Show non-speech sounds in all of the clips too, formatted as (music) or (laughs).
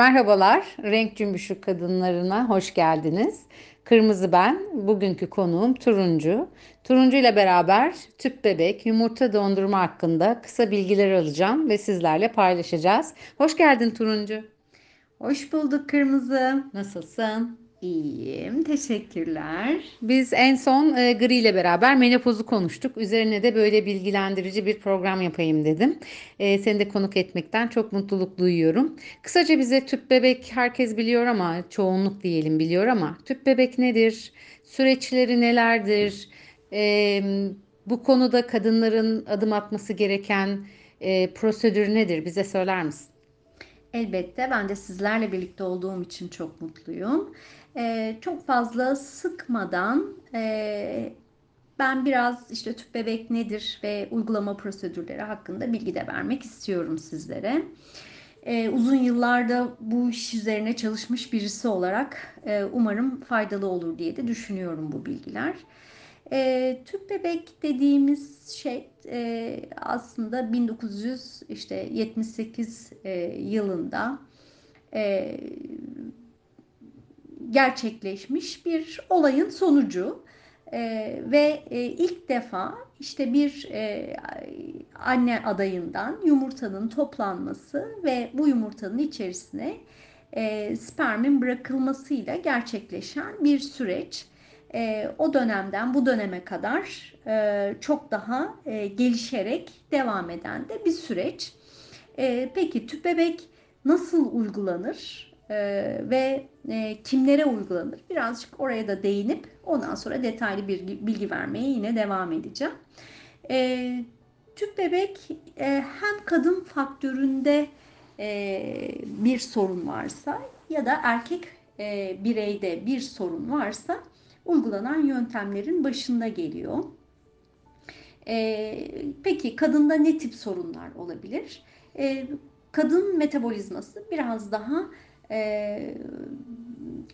Merhabalar, Renk Cümbüşü kadınlarına hoş geldiniz. Kırmızı ben, bugünkü konuğum turuncu. Turuncu ile beraber tüp bebek, yumurta dondurma hakkında kısa bilgiler alacağım ve sizlerle paylaşacağız. Hoş geldin turuncu. Hoş bulduk Kırmızı. Nasılsın? İyiyim, teşekkürler. Biz en son e, Gri ile beraber menopozu konuştuk. Üzerine de böyle bilgilendirici bir program yapayım dedim. E, seni de konuk etmekten çok mutluluk duyuyorum. Kısaca bize tüp bebek herkes biliyor ama çoğunluk diyelim biliyor ama tüp bebek nedir? Süreçleri nelerdir? E, bu konuda kadınların adım atması gereken e, prosedür nedir? Bize söyler misin? Elbette ben de sizlerle birlikte olduğum için çok mutluyum. Ee, çok fazla sıkmadan e, ben biraz işte tüp bebek nedir ve uygulama prosedürleri hakkında bilgi de vermek istiyorum sizlere. Ee, uzun yıllarda bu iş üzerine çalışmış birisi olarak e, umarım faydalı olur diye de düşünüyorum bu bilgiler. E, tüp bebek dediğimiz şey e, aslında 1978 e, yılında e, gerçekleşmiş bir olayın sonucu e, ve e, ilk defa işte bir e, anne adayından yumurtanın toplanması ve bu yumurtanın içerisine e, spermin bırakılmasıyla gerçekleşen bir süreç. E, o dönemden bu döneme kadar e, çok daha e, gelişerek devam eden de bir süreç. E, peki tüp bebek nasıl uygulanır? Ee, ve e, kimlere uygulanır? Birazcık oraya da değinip ondan sonra detaylı bir bilgi vermeye yine devam edeceğim. E, tüp bebek e, hem kadın faktöründe e, bir sorun varsa ya da erkek e, bireyde bir sorun varsa uygulanan yöntemlerin başında geliyor. E, peki kadında ne tip sorunlar olabilir? E, kadın metabolizması biraz daha e,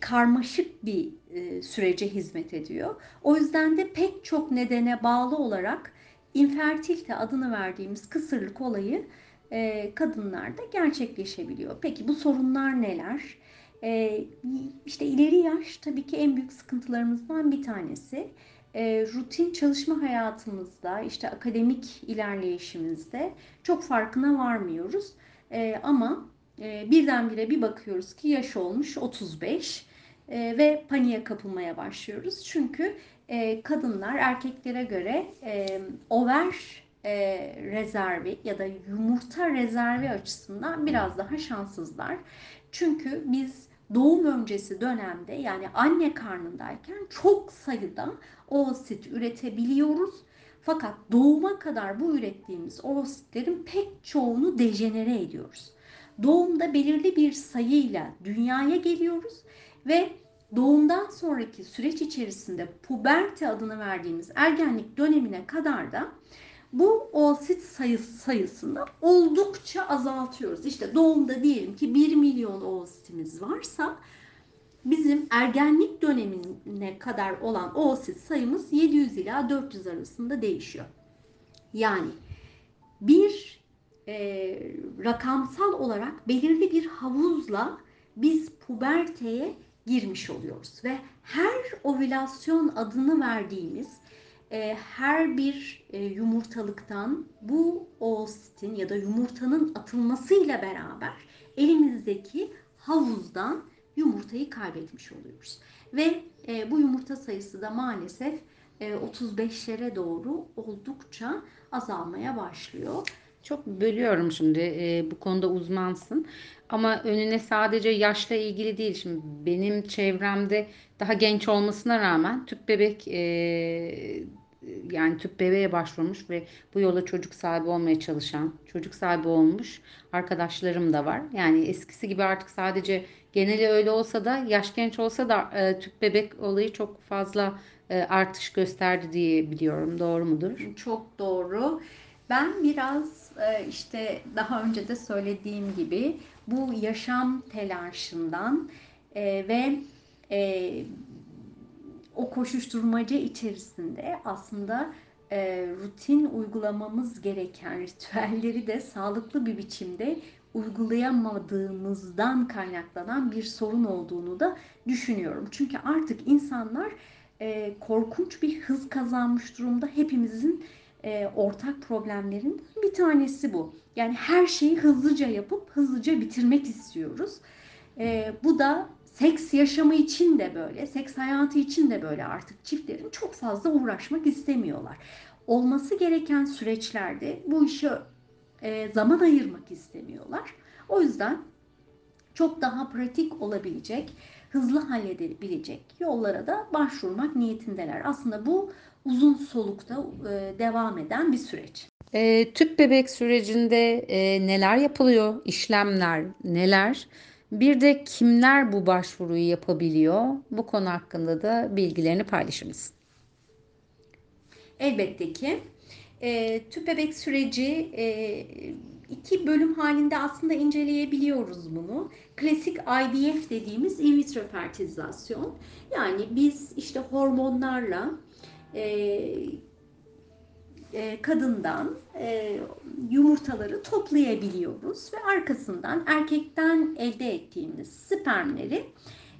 karmaşık bir e, sürece hizmet ediyor. O yüzden de pek çok nedene bağlı olarak infertilte adını verdiğimiz kısırlık olayı e, kadınlarda gerçekleşebiliyor. Peki bu sorunlar neler? E, işte ileri yaş tabii ki en büyük sıkıntılarımızdan bir tanesi. E, rutin çalışma hayatımızda, işte akademik ilerleyişimizde çok farkına varmıyoruz. E, ama e, birdenbire bir bakıyoruz ki yaş olmuş 35 e, ve paniğe kapılmaya başlıyoruz. Çünkü e, kadınlar erkeklere göre e, over e, rezervi ya da yumurta rezervi açısından biraz daha şanssızlar. Çünkü biz doğum öncesi dönemde yani anne karnındayken çok sayıda oosit üretebiliyoruz. Fakat doğuma kadar bu ürettiğimiz oositlerin pek çoğunu dejenere ediyoruz doğumda belirli bir sayıyla dünyaya geliyoruz ve doğumdan sonraki süreç içerisinde puberte adını verdiğimiz ergenlik dönemine kadar da bu oosit sayısı sayısını oldukça azaltıyoruz. İşte doğumda diyelim ki 1 milyon oositimiz varsa bizim ergenlik dönemine kadar olan oosit sayımız 700 ila 400 arasında değişiyor. Yani bir e, rakamsal olarak belirli bir havuzla biz puberteye girmiş oluyoruz ve her ovülasyon adını verdiğimiz e, her bir e, yumurtalıktan bu oositin ya da yumurtanın atılmasıyla beraber elimizdeki havuzdan yumurtayı kaybetmiş oluyoruz. Ve e, bu yumurta sayısı da maalesef e, 35'lere doğru oldukça azalmaya başlıyor. Çok bölüyorum şimdi e, bu konuda uzmansın ama önüne sadece yaşla ilgili değil şimdi benim çevremde daha genç olmasına rağmen tüp bebek e, yani tüp bebeğe başvurmuş ve bu yola çocuk sahibi olmaya çalışan çocuk sahibi olmuş arkadaşlarım da var yani eskisi gibi artık sadece geneli öyle olsa da yaş genç olsa da e, tüp bebek olayı çok fazla e, artış gösterdi diye biliyorum doğru mudur? Çok doğru. Ben biraz işte daha önce de söylediğim gibi bu yaşam telaşından e, ve e, o koşuşturmaca içerisinde aslında rutin uygulamamız gereken ritüelleri de sağlıklı bir biçimde uygulayamadığımızdan kaynaklanan bir sorun olduğunu da düşünüyorum. Çünkü artık insanlar e, korkunç bir hız kazanmış durumda. Hepimizin e, ortak problemlerin bir tanesi bu. Yani her şeyi hızlıca yapıp hızlıca bitirmek istiyoruz. E, bu da seks yaşamı için de böyle, seks hayatı için de böyle artık çiftlerin çok fazla uğraşmak istemiyorlar. Olması gereken süreçlerde bu işe e, zaman ayırmak istemiyorlar. O yüzden çok daha pratik olabilecek, hızlı halledebilecek yollara da başvurmak niyetindeler. Aslında bu uzun solukta e, devam eden bir süreç. E, tüp bebek sürecinde e, neler yapılıyor, işlemler neler? Bir de kimler bu başvuruyu yapabiliyor? Bu konu hakkında da bilgilerini paylaşır mısın? Elbette ki. E, tüp bebek süreci e, iki bölüm halinde aslında inceleyebiliyoruz bunu. Klasik IVF dediğimiz in vitro fertilizasyon. Yani biz işte hormonlarla e, e, kadından e, yumurtaları toplayabiliyoruz ve arkasından erkekten elde ettiğimiz spermleri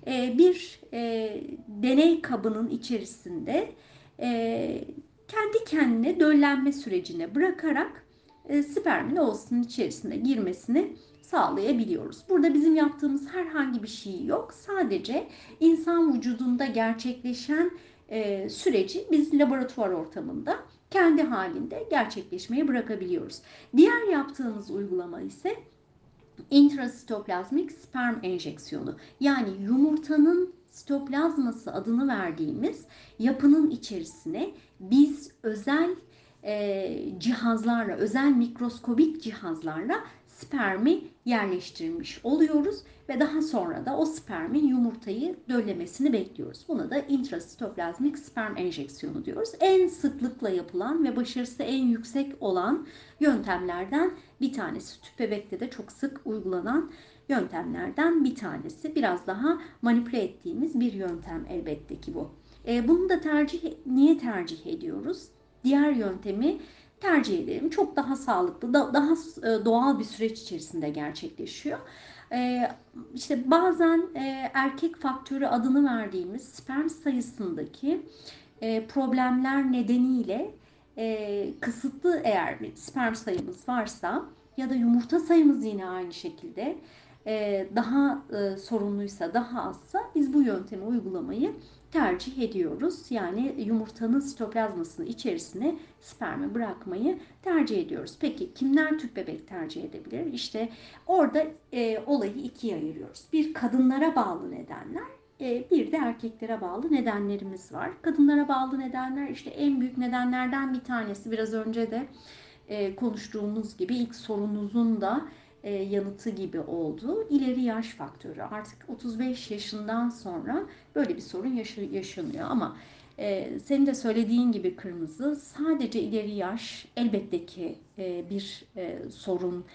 e, bir e, deney kabının içerisinde e, kendi kendine döllenme sürecine bırakarak e, spermin ovasının içerisine girmesini sağlayabiliyoruz. Burada bizim yaptığımız herhangi bir şey yok. Sadece insan vücudunda gerçekleşen e, süreci biz laboratuvar ortamında kendi halinde gerçekleşmeye bırakabiliyoruz. Diğer yaptığımız uygulama ise intrasitoplazmik sperm enjeksiyonu. Yani yumurtanın sitoplazması adını verdiğimiz yapının içerisine biz özel e, cihazlarla, özel mikroskobik cihazlarla spermi yerleştirmiş oluyoruz ve daha sonra da o spermin yumurtayı döllemesini bekliyoruz. Buna da intrasitoplazmik sperm enjeksiyonu diyoruz. En sıklıkla yapılan ve başarısı en yüksek olan yöntemlerden bir tanesi. Tüp bebekte de çok sık uygulanan yöntemlerden bir tanesi. Biraz daha manipüle ettiğimiz bir yöntem elbette ki bu. E, bunu da tercih niye tercih ediyoruz? Diğer yöntemi tercih ederim. Çok daha sağlıklı, daha e, doğal bir süreç içerisinde gerçekleşiyor. E, işte bazen e, erkek faktörü adını verdiğimiz sperm sayısındaki problemler nedeniyle kısıtlı eğer bir sperm sayımız varsa ya da yumurta sayımız yine aynı şekilde daha sorunluysa, daha azsa biz bu yöntemi uygulamayı tercih ediyoruz. Yani yumurtanın sitoplazmasını içerisine spermi bırakmayı tercih ediyoruz. Peki kimler tüp bebek tercih edebilir? İşte orada e, olayı ikiye ayırıyoruz. Bir kadınlara bağlı nedenler, e, bir de erkeklere bağlı nedenlerimiz var. Kadınlara bağlı nedenler işte en büyük nedenlerden bir tanesi biraz önce de e, konuştuğumuz gibi ilk sorunuzun da e, yanıtı gibi oldu. İleri yaş faktörü. Artık 35 yaşından sonra böyle bir sorun yaşanıyor ama e, senin de söylediğin gibi kırmızı sadece ileri yaş elbette ki e, bir sorun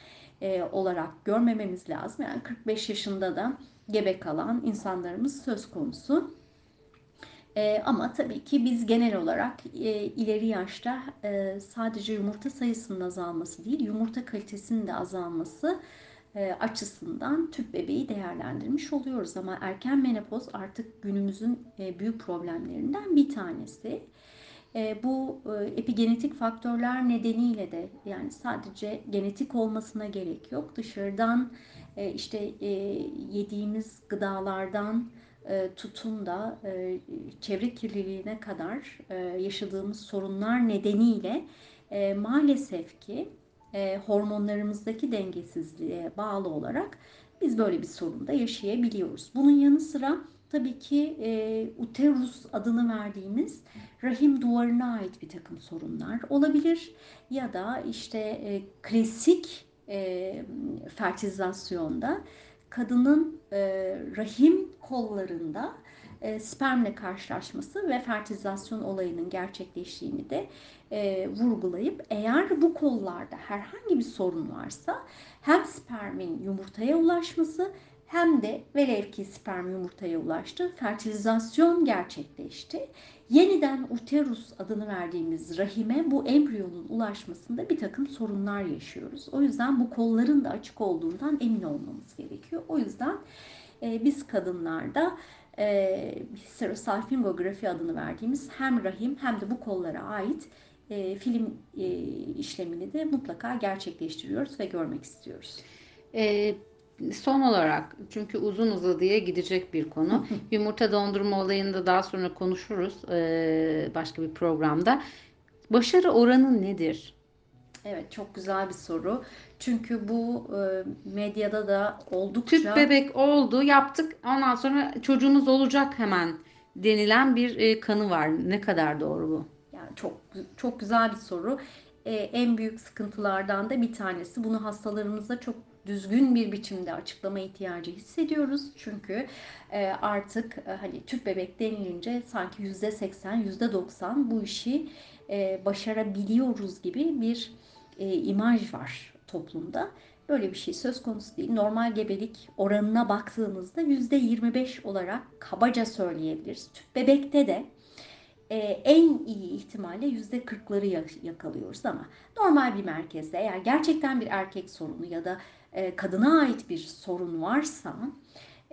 olarak görmememiz lazım. Yani 45 yaşında da gebe kalan insanlarımız söz konusu. E, ama tabii ki biz genel olarak e, ileri yaşta e, sadece yumurta sayısının azalması değil, yumurta kalitesinin de azalması e, açısından tüp bebeği değerlendirmiş oluyoruz. Ama erken menopoz artık günümüzün e, büyük problemlerinden bir tanesi. E, bu e, epigenetik faktörler nedeniyle de yani sadece genetik olmasına gerek yok. Dışarıdan e, işte e, yediğimiz gıdalardan tutun da e, çevre kirliliğine kadar e, yaşadığımız sorunlar nedeniyle maalesef ki hormonlarımızdaki dengesizliğe bağlı olarak biz böyle bir sorunda yaşayabiliyoruz. Bunun yanı sıra tabii ki e, uterus adını verdiğimiz rahim duvarına ait bir takım sorunlar olabilir ya da işte e, klasik e, fertilizasyonda kadının e, rahim kollarında e, spermle karşılaşması ve fertilizasyon olayının gerçekleştiğini de e, vurgulayıp eğer bu kollarda herhangi bir sorun varsa hem spermin yumurtaya ulaşması hem de velev ki sperm yumurtaya ulaştı, fertilizasyon gerçekleşti. Yeniden uterus adını verdiğimiz rahime bu embriyonun ulaşmasında bir takım sorunlar yaşıyoruz. O yüzden bu kolların da açık olduğundan emin olmamız gerekiyor. O yüzden e, biz kadınlarda e, histerosalpingografi adını verdiğimiz hem rahim hem de bu kollara ait e, film e, işlemini de mutlaka gerçekleştiriyoruz ve görmek istiyoruz. E, son olarak çünkü uzun uzadıya gidecek bir konu. (laughs) Yumurta dondurma olayında daha sonra konuşuruz e, başka bir programda. Başarı oranı nedir? Evet çok güzel bir soru. Çünkü bu e, medyada da oldukça... Tüp bebek oldu yaptık ondan sonra çocuğumuz olacak hemen denilen bir e, kanı var. Ne kadar doğru bu? Yani çok çok güzel bir soru. E, en büyük sıkıntılardan da bir tanesi. Bunu hastalarımıza çok düzgün bir biçimde açıklama ihtiyacı hissediyoruz. Çünkü e, artık e, hani tüp bebek denilince sanki yüzde seksen, yüzde doksan bu işi e, başarabiliyoruz gibi bir imaj var toplumda. Böyle bir şey söz konusu değil. Normal gebelik oranına yirmi beş olarak kabaca söyleyebiliriz. Tüp bebekte de e, en iyi ihtimalle yüzde kırkları yakalıyoruz ama normal bir merkezde eğer gerçekten bir erkek sorunu ya da e, kadına ait bir sorun varsa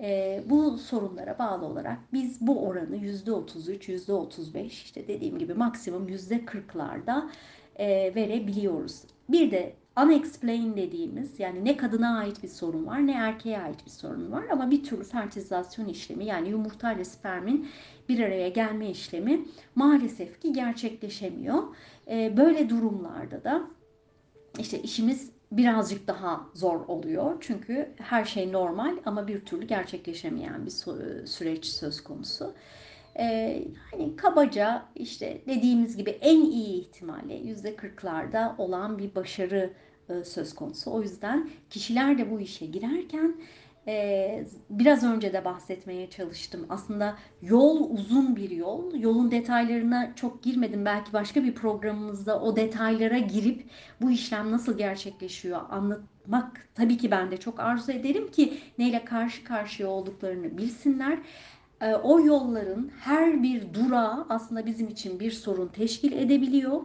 e, bu sorunlara bağlı olarak biz bu oranı yüzde otuz üç, yüzde otuz beş işte dediğim gibi maksimum yüzde kırklarda e, verebiliyoruz. Bir de unexplained dediğimiz yani ne kadına ait bir sorun var ne erkeğe ait bir sorun var ama bir türlü fertilizasyon işlemi yani yumurta ile spermin bir araya gelme işlemi maalesef ki gerçekleşemiyor. E, böyle durumlarda da işte işimiz birazcık daha zor oluyor. Çünkü her şey normal ama bir türlü gerçekleşemeyen bir süreç söz konusu. Ee, hani kabaca işte dediğimiz gibi en iyi ihtimalle yüzde kırklarda olan bir başarı e, söz konusu. O yüzden kişiler de bu işe girerken ee, biraz önce de bahsetmeye çalıştım. Aslında yol uzun bir yol. Yolun detaylarına çok girmedim. Belki başka bir programımızda o detaylara girip bu işlem nasıl gerçekleşiyor anlatmak tabii ki ben de çok arzu ederim ki neyle karşı karşıya olduklarını bilsinler. Ee, o yolların her bir durağı aslında bizim için bir sorun teşkil edebiliyor.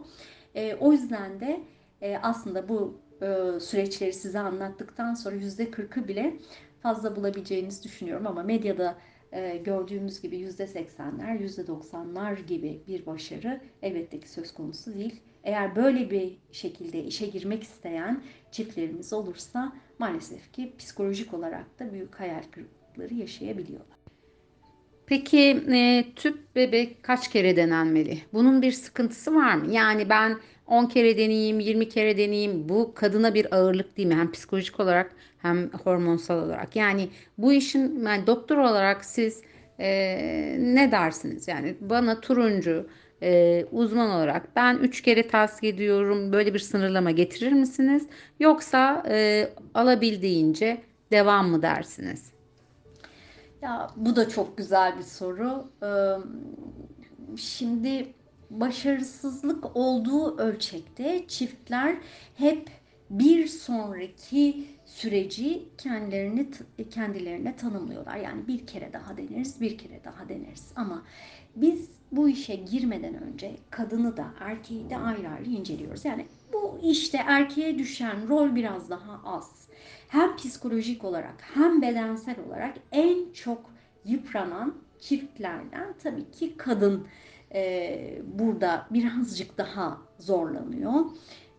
Ee, o yüzden de e, aslında bu e, süreçleri size anlattıktan sonra yüzde kırkı bile fazla bulabileceğinizi düşünüyorum ama medyada e, gördüğümüz gibi yüzde seksenler, yüzde doksanlar gibi bir başarı elbette ki söz konusu değil. Eğer böyle bir şekilde işe girmek isteyen çiftlerimiz olursa maalesef ki psikolojik olarak da büyük hayal kırıklıkları yaşayabiliyorlar. Peki e, tüp bebek kaç kere denenmeli? Bunun bir sıkıntısı var mı? Yani ben 10 kere deneyeyim, 20 kere deneyeyim. Bu kadına bir ağırlık değil mi? Hem psikolojik olarak hem hormonsal olarak. Yani bu işin yani doktor olarak siz e, ne dersiniz? Yani bana turuncu e, uzman olarak ben 3 kere tavsiye ediyorum. Böyle bir sınırlama getirir misiniz? Yoksa e, alabildiğince devam mı dersiniz? Ya bu da çok güzel bir soru. Şimdi başarısızlık olduğu ölçekte çiftler hep bir sonraki süreci kendilerini kendilerine tanımlıyorlar. Yani bir kere daha deneriz, bir kere daha deneriz. Ama biz bu işe girmeden önce kadını da erkeği de ayrı ayrı inceliyoruz. Yani bu işte erkeğe düşen rol biraz daha az. Hem psikolojik olarak hem bedensel olarak en çok yıpranan çiftlerden tabii ki kadın e, burada birazcık daha zorlanıyor.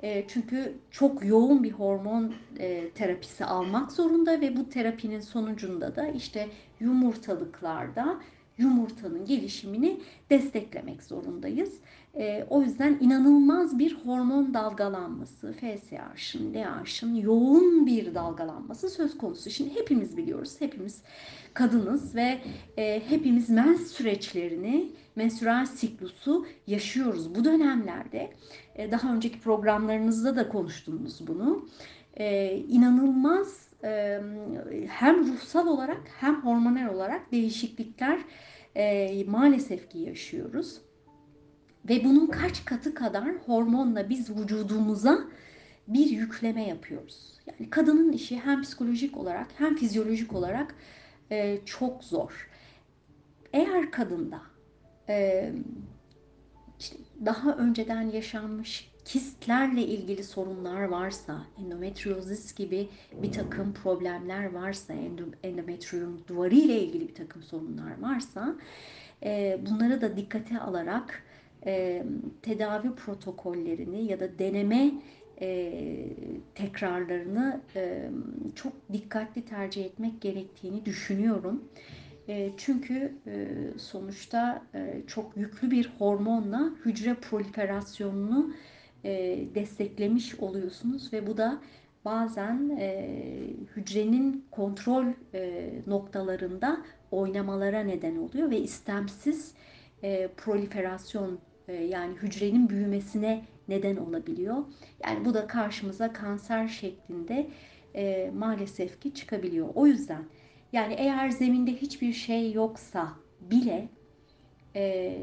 E, çünkü çok yoğun bir hormon e, terapisi almak zorunda ve bu terapinin sonucunda da işte yumurtalıklarda yumurtanın gelişimini desteklemek zorundayız. E, o yüzden inanılmaz bir hormon dalgalanması, FSH'ın, LH'ın yoğun bir dalgalanması söz konusu. Şimdi hepimiz biliyoruz, hepimiz kadınız ve e, hepimiz mens süreçlerini, menstrual siklusu yaşıyoruz. Bu dönemlerde e, daha önceki programlarınızda da konuştuğumuz bunu. E, inanılmaz hem ruhsal olarak hem hormonal olarak değişiklikler maalesef ki yaşıyoruz. Ve bunun kaç katı kadar hormonla biz vücudumuza bir yükleme yapıyoruz. Yani kadının işi hem psikolojik olarak hem fizyolojik olarak e, çok zor. Eğer kadında e, işte daha önceden yaşanmış kistlerle ilgili sorunlar varsa, endometriozis gibi bir takım problemler varsa, endometrium duvarı ile ilgili bir takım sorunlar varsa, e, bunları da dikkate alarak e, tedavi protokollerini ya da deneme e, tekrarlarını e, çok dikkatli tercih etmek gerektiğini düşünüyorum. E, çünkü e, sonuçta e, çok yüklü bir hormonla hücre proliferasyonunu desteklemiş oluyorsunuz ve bu da bazen e, hücrenin kontrol e, noktalarında oynamalara neden oluyor ve istemsiz e, proliferasyon e, yani hücrenin büyümesine neden olabiliyor. Yani bu da karşımıza kanser şeklinde e, maalesef ki çıkabiliyor. O yüzden yani eğer zeminde hiçbir şey yoksa bile e,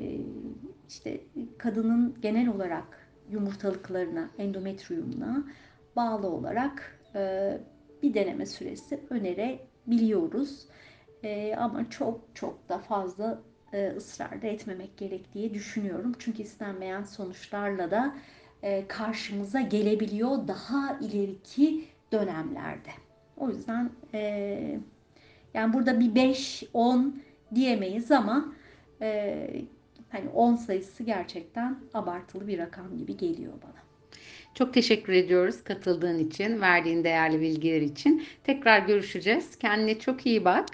işte kadının genel olarak yumurtalıklarına, endometriyumuna bağlı olarak e, bir deneme süresi önerebiliyoruz. E, ama çok çok da fazla e, ısrar da etmemek gerek diye düşünüyorum. Çünkü istenmeyen sonuçlarla da e, karşımıza gelebiliyor daha ileriki dönemlerde. O yüzden e, yani burada bir 5-10 diyemeyiz ama e, hani 10 sayısı gerçekten abartılı bir rakam gibi geliyor bana. Çok teşekkür ediyoruz katıldığın için, verdiğin değerli bilgiler için. Tekrar görüşeceğiz. Kendine çok iyi bak.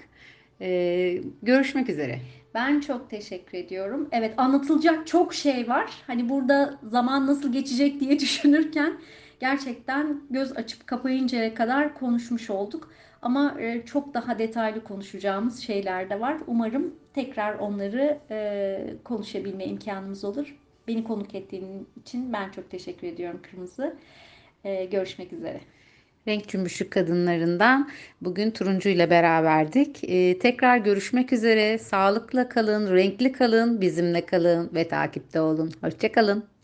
Ee, görüşmek üzere. Ben çok teşekkür ediyorum. Evet anlatılacak çok şey var. Hani burada zaman nasıl geçecek diye (laughs) düşünürken gerçekten göz açıp kapayıncaya kadar konuşmuş olduk. Ama e, çok daha detaylı konuşacağımız şeyler de var. Umarım tekrar onları e, konuşabilme imkanımız olur. Beni konuk ettiğin için ben çok teşekkür ediyorum Kırmızı. E, görüşmek üzere. Renk Cümbüşü kadınlarından bugün Turuncu ile beraberdik. Tekrar görüşmek üzere. Sağlıkla kalın, renkli kalın, bizimle kalın ve takipte olun. Hoşçakalın.